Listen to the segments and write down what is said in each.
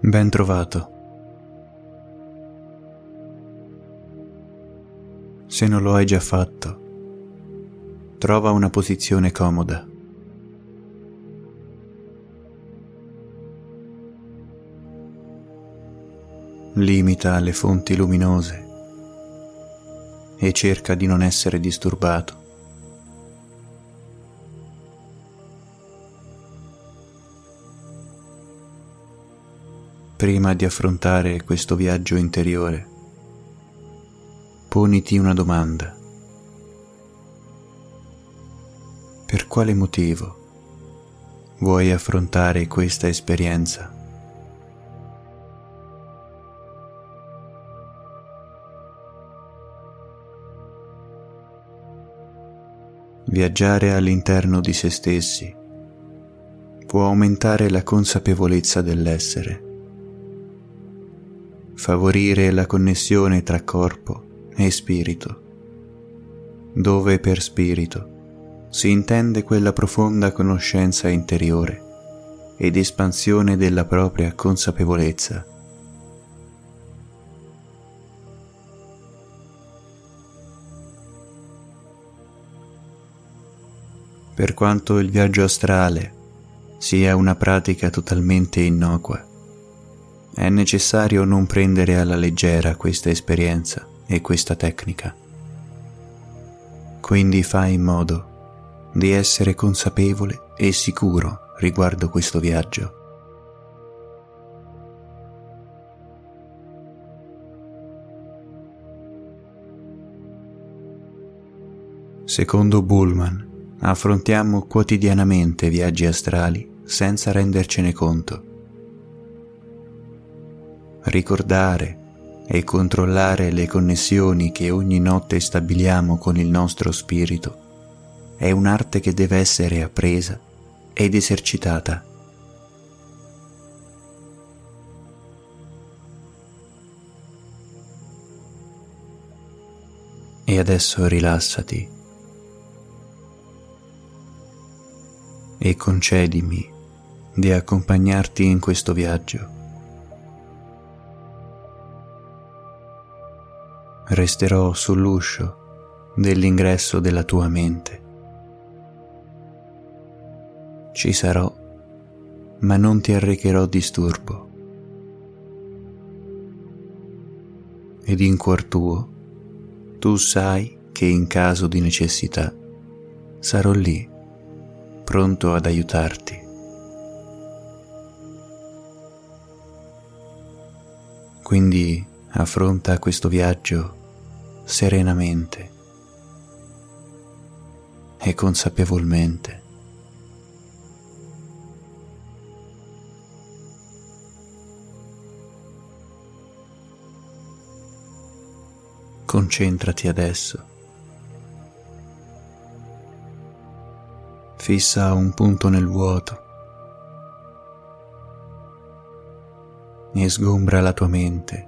Ben trovato. Se non lo hai già fatto, trova una posizione comoda. Limita le fonti luminose e cerca di non essere disturbato. Prima di affrontare questo viaggio interiore, poniti una domanda. Per quale motivo vuoi affrontare questa esperienza? Viaggiare all'interno di se stessi può aumentare la consapevolezza dell'essere favorire la connessione tra corpo e spirito, dove per spirito si intende quella profonda conoscenza interiore ed espansione della propria consapevolezza. Per quanto il viaggio astrale sia una pratica totalmente innocua, è necessario non prendere alla leggera questa esperienza e questa tecnica. Quindi fai in modo di essere consapevole e sicuro riguardo questo viaggio. Secondo Bullman, affrontiamo quotidianamente viaggi astrali senza rendercene conto ricordare e controllare le connessioni che ogni notte stabiliamo con il nostro spirito è un'arte che deve essere appresa ed esercitata. E adesso rilassati e concedimi di accompagnarti in questo viaggio. Resterò sull'uscio dell'ingresso della tua mente. Ci sarò, ma non ti arrecherò disturbo. Ed in cuor tuo, tu sai che in caso di necessità sarò lì, pronto ad aiutarti. Quindi affronta questo viaggio serenamente e consapevolmente. Concentrati adesso. Fissa un punto nel vuoto e sgombra la tua mente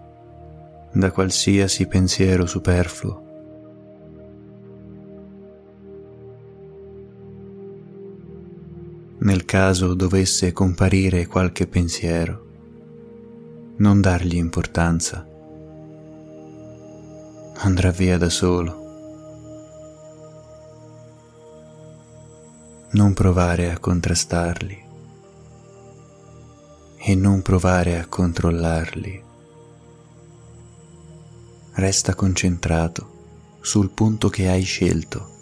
da qualsiasi pensiero superfluo. Nel caso dovesse comparire qualche pensiero, non dargli importanza. Andrà via da solo. Non provare a contrastarli e non provare a controllarli resta concentrato sul punto che hai scelto.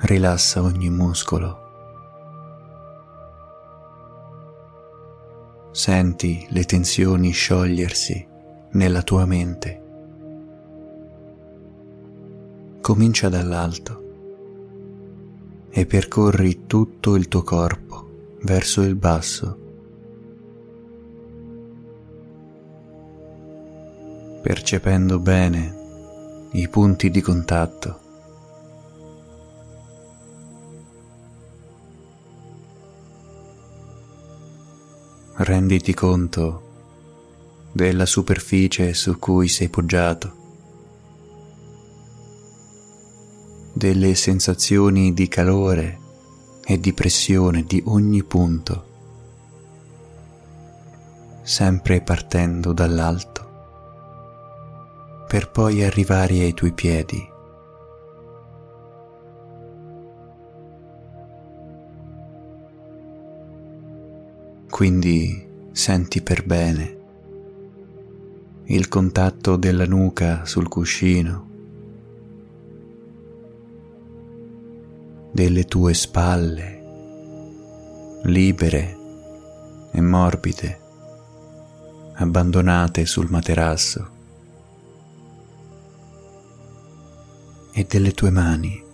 Rilassa ogni muscolo. Senti le tensioni sciogliersi nella tua mente. Comincia dall'alto e percorri tutto il tuo corpo verso il basso. percependo bene i punti di contatto. Renditi conto della superficie su cui sei poggiato. Delle sensazioni di calore e di pressione di ogni punto, sempre partendo dall'alto, per poi arrivare ai tuoi piedi. Quindi senti per bene il contatto della nuca sul cuscino, delle tue spalle, libere e morbide, abbandonate sul materasso, e delle tue mani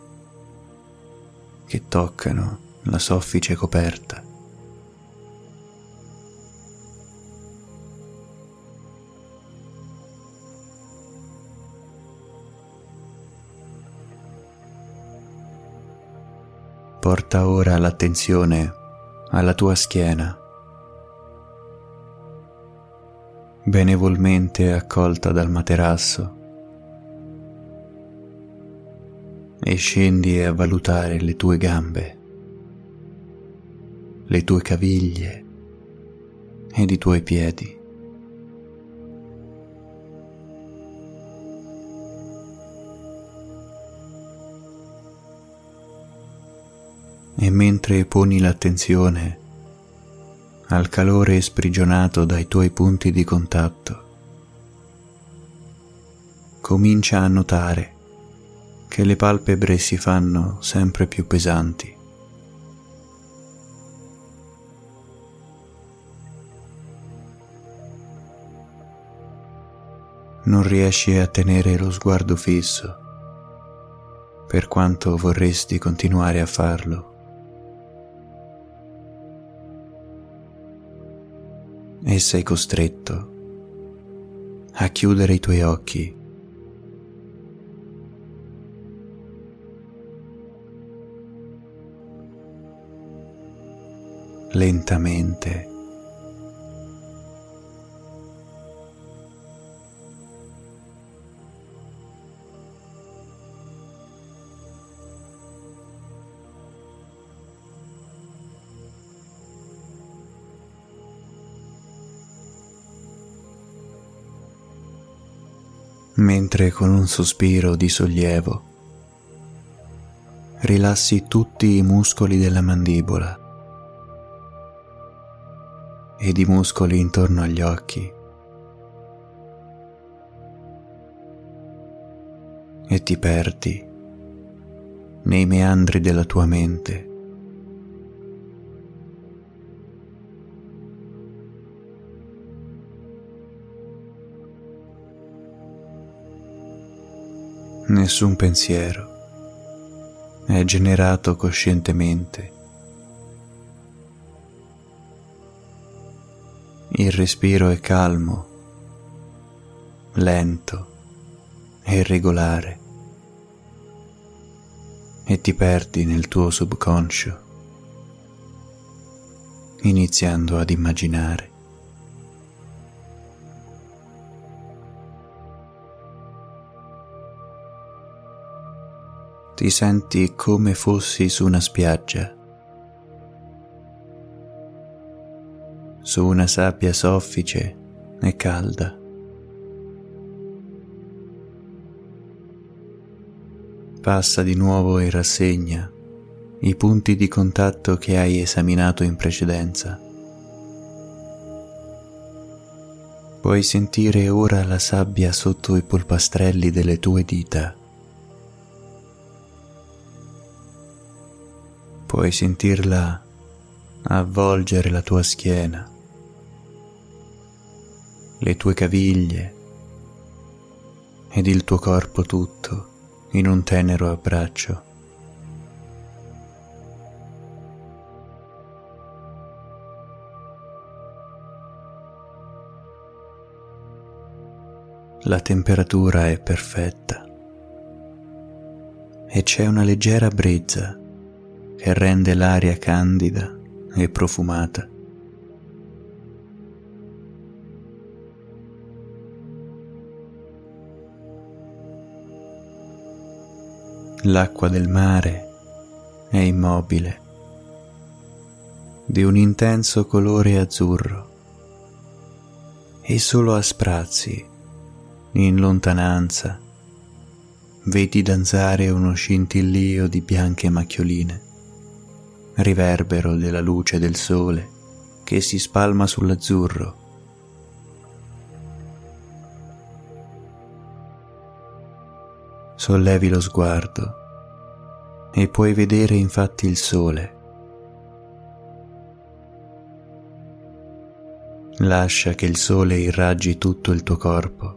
che toccano la soffice coperta. Porta ora l'attenzione alla tua schiena, benevolmente accolta dal materasso, e scendi a valutare le tue gambe, le tue caviglie ed i tuoi piedi. E mentre poni l'attenzione al calore sprigionato dai tuoi punti di contatto, comincia a notare che le palpebre si fanno sempre più pesanti. Non riesci a tenere lo sguardo fisso, per quanto vorresti continuare a farlo. E sei costretto a chiudere i tuoi occhi. Lentamente. Mentre con un sospiro di sollievo rilassi tutti i muscoli della mandibola ed i muscoli intorno agli occhi. E ti perdi nei meandri della tua mente Nessun pensiero è generato coscientemente. Il respiro è calmo, lento e regolare e ti perdi nel tuo subconscio, iniziando ad immaginare. Ti senti come fossi su una spiaggia, su una sabbia soffice e calda. Passa di nuovo in rassegna i punti di contatto che hai esaminato in precedenza. Puoi sentire ora la sabbia sotto i polpastrelli delle tue dita. Puoi sentirla avvolgere la tua schiena, le tue caviglie ed il tuo corpo tutto in un tenero abbraccio. La temperatura è perfetta e c'è una leggera brezza che rende l'aria candida e profumata. L'acqua del mare è immobile, di un intenso colore azzurro e solo a sprazzi, in lontananza, vedi danzare uno scintillio di bianche macchioline, riverbero della luce del sole che si spalma sull'azzurro. Sollevi lo sguardo e puoi vedere infatti il sole Lascia che il sole irraggi tutto il tuo corpo.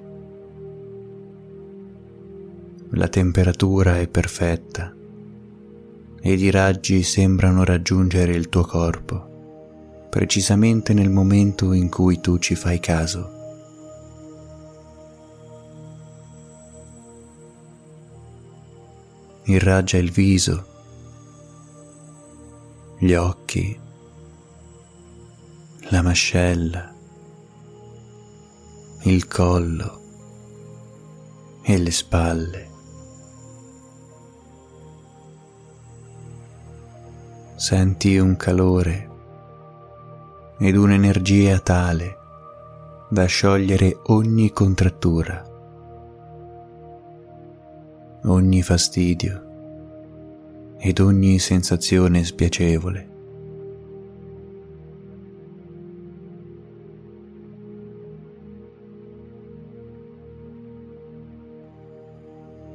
La temperatura è perfetta ed i raggi sembrano raggiungere il tuo corpo, precisamente nel momento in cui tu ci fai caso. Irraggia il viso, gli occhi, la mascella, il collo e le spalle. Senti un calore ed un'energia tale da sciogliere ogni contrattura, ogni fastidio ed ogni sensazione spiacevole.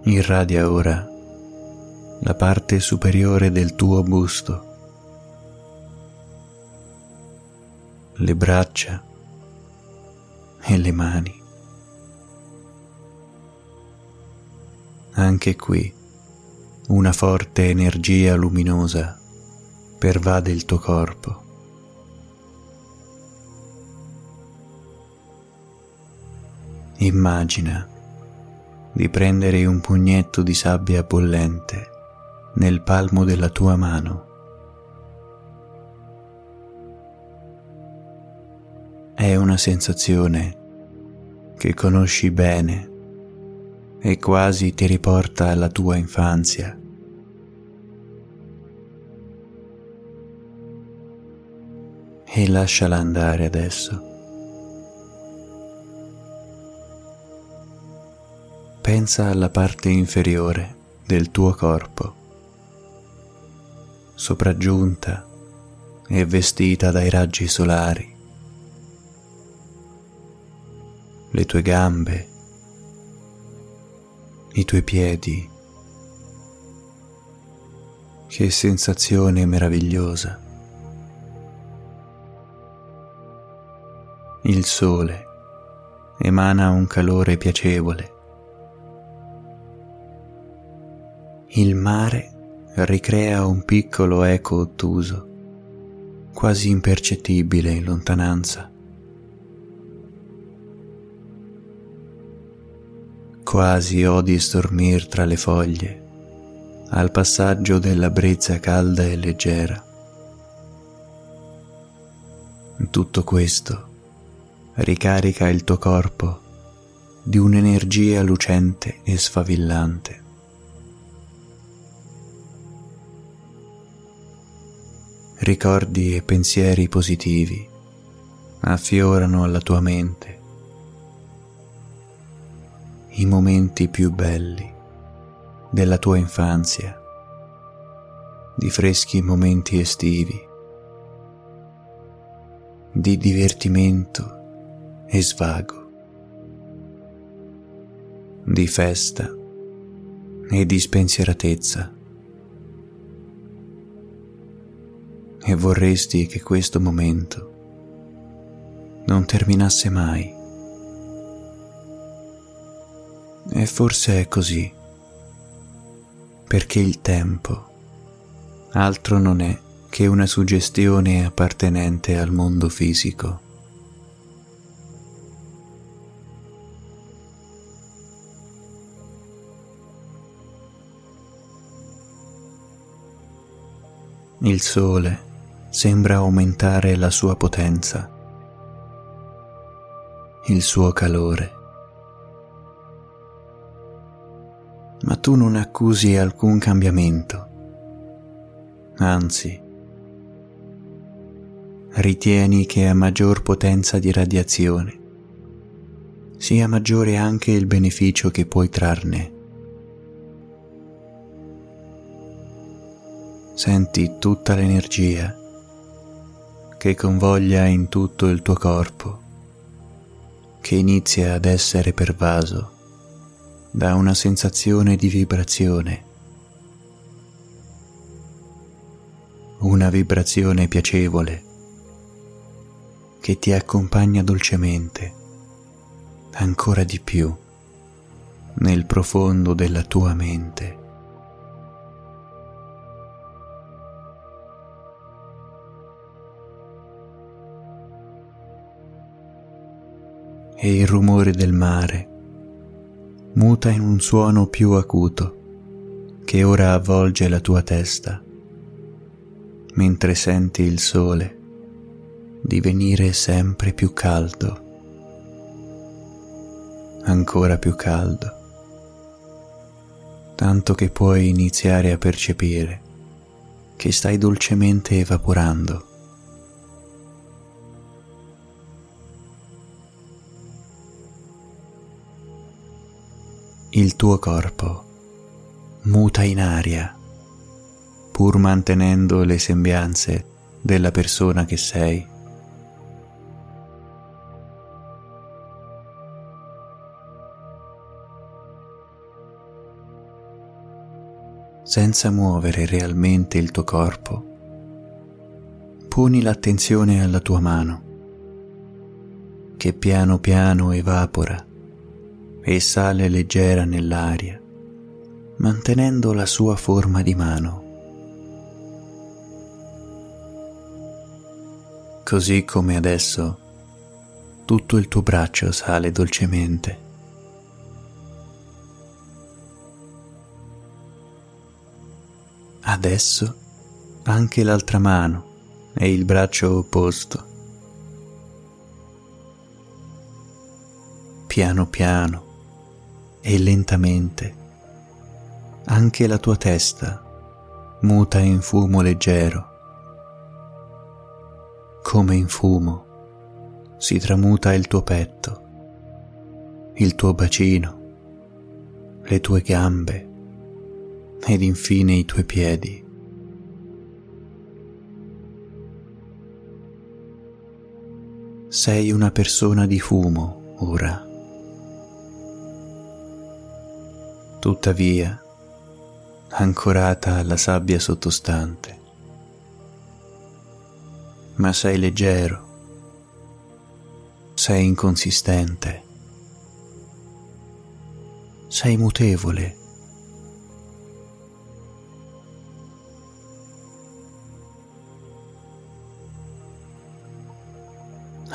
irradia ora la parte superiore del tuo busto, le braccia e le mani. Anche qui una forte energia luminosa pervade il tuo corpo. Immagina di prendere un pugnetto di sabbia bollente nel palmo della tua mano. È una sensazione che conosci bene e quasi ti riporta alla tua infanzia. E lasciala andare adesso. pensa alla parte inferiore del tuo corpo, sopraggiunta e vestita dai raggi solari, le tue gambe, i tuoi piedi. Che sensazione meravigliosa. Il sole emana un calore piacevole il mare ricrea un piccolo eco ottuso, quasi impercettibile in lontananza. Quasi odi stormir tra le foglie al passaggio della brezza calda e leggera. Tutto questo ricarica il tuo corpo di un'energia lucente e sfavillante. ricordi e pensieri positivi affiorano alla tua mente i momenti più belli della tua infanzia, di freschi momenti estivi, di divertimento e svago, di festa e di spensieratezza. e vorresti che questo momento non terminasse mai. E forse è così, perché il tempo altro non è che una suggestione appartenente al mondo fisico. Il sole sembra aumentare la sua potenza, il suo calore. Tu non accusi alcun cambiamento, anzi, ritieni che a maggior potenza di radiazione sia maggiore anche il beneficio che puoi trarne. Senti tutta l'energia che convoglia in tutto il tuo corpo, che inizia ad essere pervaso da una sensazione di vibrazione, una vibrazione piacevole che ti accompagna dolcemente ancora di più nel profondo della tua mente. E il rumore del mare muta in un suono più acuto che ora avvolge la tua testa, mentre senti il sole divenire sempre più caldo ancora più caldo, tanto che puoi iniziare a percepire che stai dolcemente evaporando. Il tuo corpo muta in aria, pur mantenendo le sembianze della persona che sei. senza muovere realmente il tuo corpo, poni l'attenzione alla tua mano, che piano piano evapora e sale leggera nell'aria, mantenendo la sua forma di mano. Così come adesso tutto il tuo braccio sale dolcemente Adesso anche l'altra mano e il braccio opposto. Piano piano e lentamente anche la tua testa muta in fumo leggero. Come in fumo si tramuta il tuo petto, il tuo bacino, le tue gambe ed infine i tuoi piedi. Sei una persona di fumo ora. Tuttavia, ancorata alla sabbia sottostante. Ma sei leggero, sei inconsistente, sei mutevole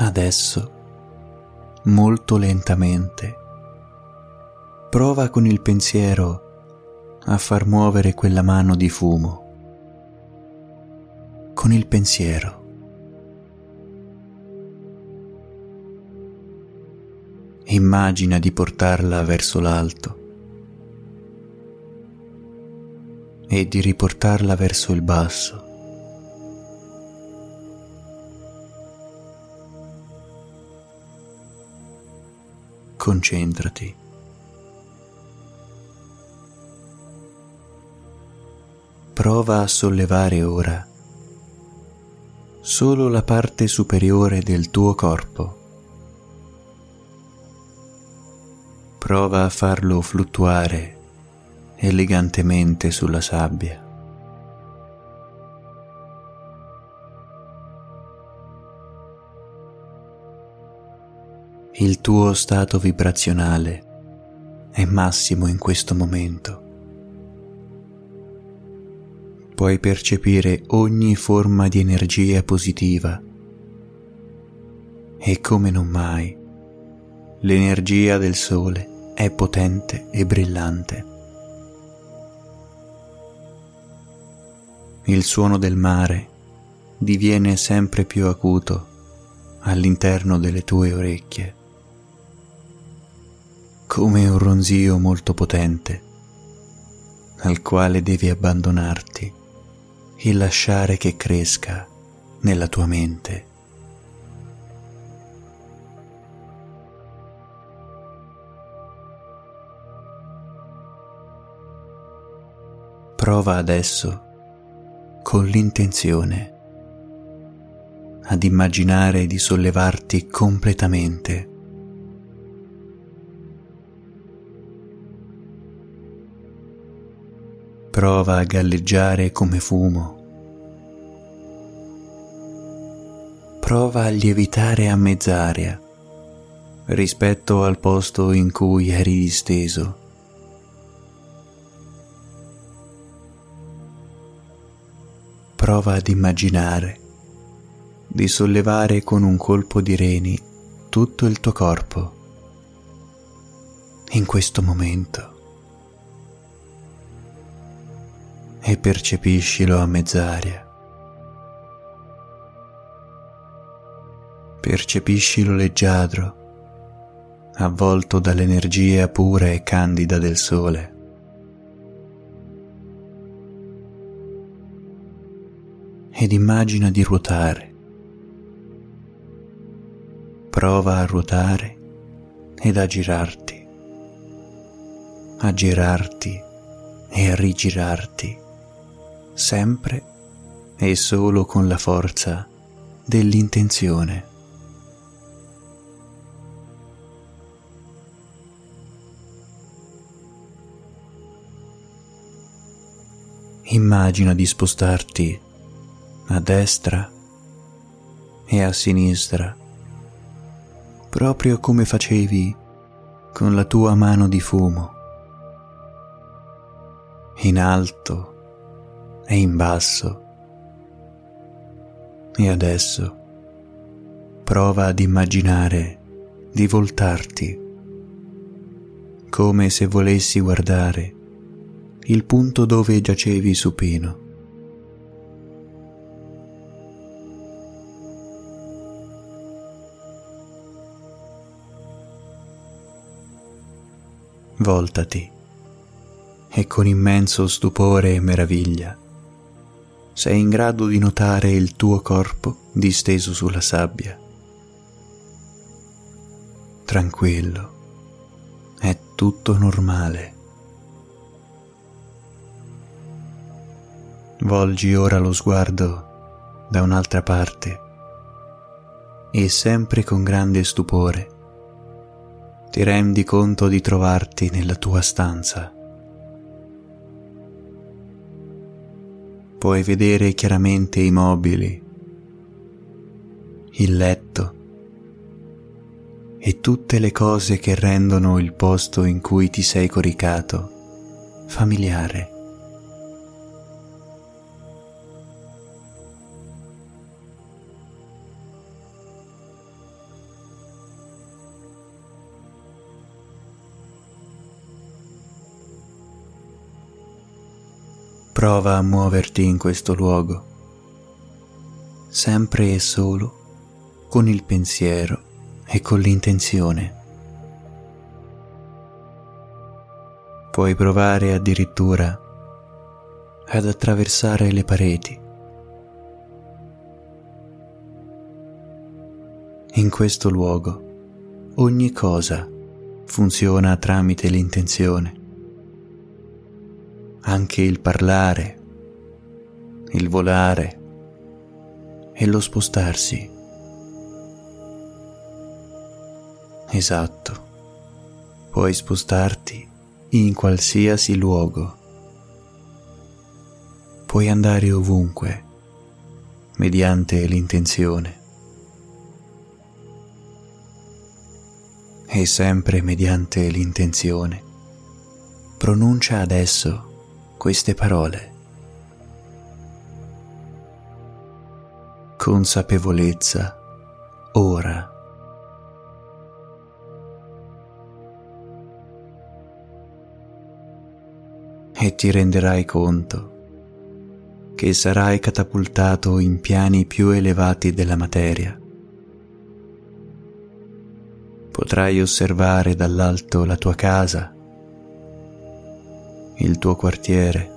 Adesso, molto lentamente, prova con il pensiero a far muovere quella mano di fumo. Con il pensiero. Immagina di portarla verso l'alto e di riportarla verso il basso. concentrati. Prova a sollevare ora solo la parte superiore del tuo corpo. Prova a farlo fluttuare elegantemente sulla sabbia. il tuo stato vibrazionale è massimo in questo momento. Puoi percepire ogni forma di energia positiva e come non mai l'energia del sole è potente e brillante. Il suono del mare diviene sempre più acuto all'interno delle tue orecchie come un ronzio molto potente al quale devi abbandonarti e lasciare che cresca nella tua mente. Prova adesso con l'intenzione ad immaginare di sollevarti completamente. Prova a galleggiare come fumo. Prova a lievitare a mezz'aria rispetto al posto in cui eri disteso. Prova ad immaginare di sollevare con un colpo di reni tutto il tuo corpo in questo momento e percepiscilo a mezz'aria. Percepiscilo leggiadro, avvolto dall'energia pura e candida del sole. Ed immagina di ruotare prova a ruotare ed a girarti, a girarti e a rigirarti, sempre e solo con la forza dell'intenzione. Immagina di spostarti a destra e a sinistra proprio come facevi con la tua mano di fumo, in alto e in basso. E adesso prova ad immaginare di voltarti come se volessi guardare il punto dove giacevi supino. voltati e con immenso stupore e meraviglia sei in grado di notare il tuo corpo disteso sulla sabbia. Tranquillo, è tutto normale. Volgi ora lo sguardo da un'altra parte e sempre con grande stupore ti rendi conto di trovarti nella tua stanza. Puoi vedere chiaramente i mobili, il letto e tutte le cose che rendono il posto in cui ti sei coricato familiare. Prova a muoverti in questo luogo, sempre e solo con il pensiero e con l'intenzione. Puoi provare addirittura ad attraversare le pareti. In questo luogo ogni cosa funziona tramite l'intenzione anche il parlare, il volare e lo spostarsi. Esatto, puoi spostarti in qualsiasi luogo. Puoi andare ovunque mediante l'intenzione. E sempre mediante l'intenzione. Pronuncia adesso queste parole. Consapevolezza ora. E ti renderai conto che sarai catapultato in piani più elevati della materia. Potrai osservare dall'alto la tua casa il tuo quartiere,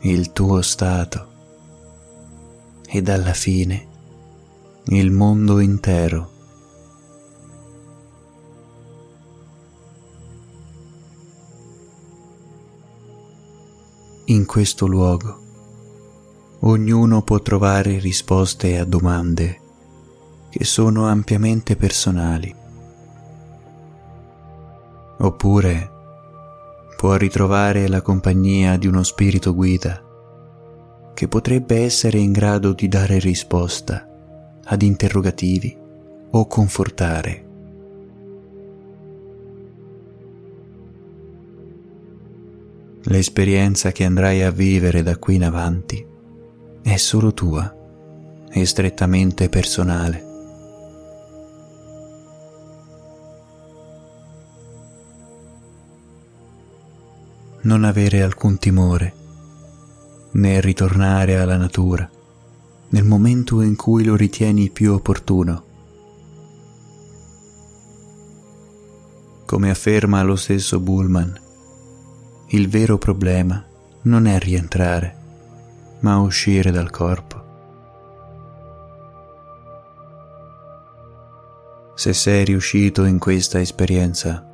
il tuo stato ed alla fine il mondo intero. In questo luogo ognuno può trovare risposte a domande che sono ampiamente personali. Oppure può ritrovare la compagnia di uno spirito guida che potrebbe essere in grado di dare risposta ad interrogativi o confortare. L'esperienza che andrai a vivere da qui in avanti è solo tua e strettamente personale. Non avere alcun timore, né ritornare alla natura nel momento in cui lo ritieni più opportuno. Come afferma lo stesso Bullman, il vero problema non è rientrare, ma uscire dal corpo. Se sei riuscito in questa esperienza,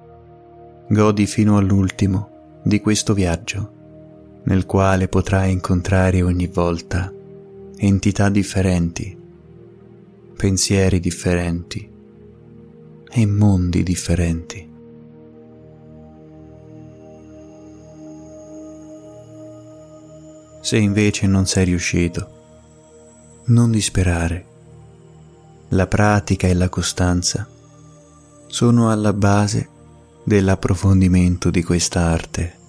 godi fino all'ultimo di questo viaggio, nel quale potrai incontrare ogni volta entità differenti, pensieri differenti e mondi differenti. Se invece non sei riuscito, non disperare. La pratica e la costanza sono alla base dell'approfondimento di questa arte.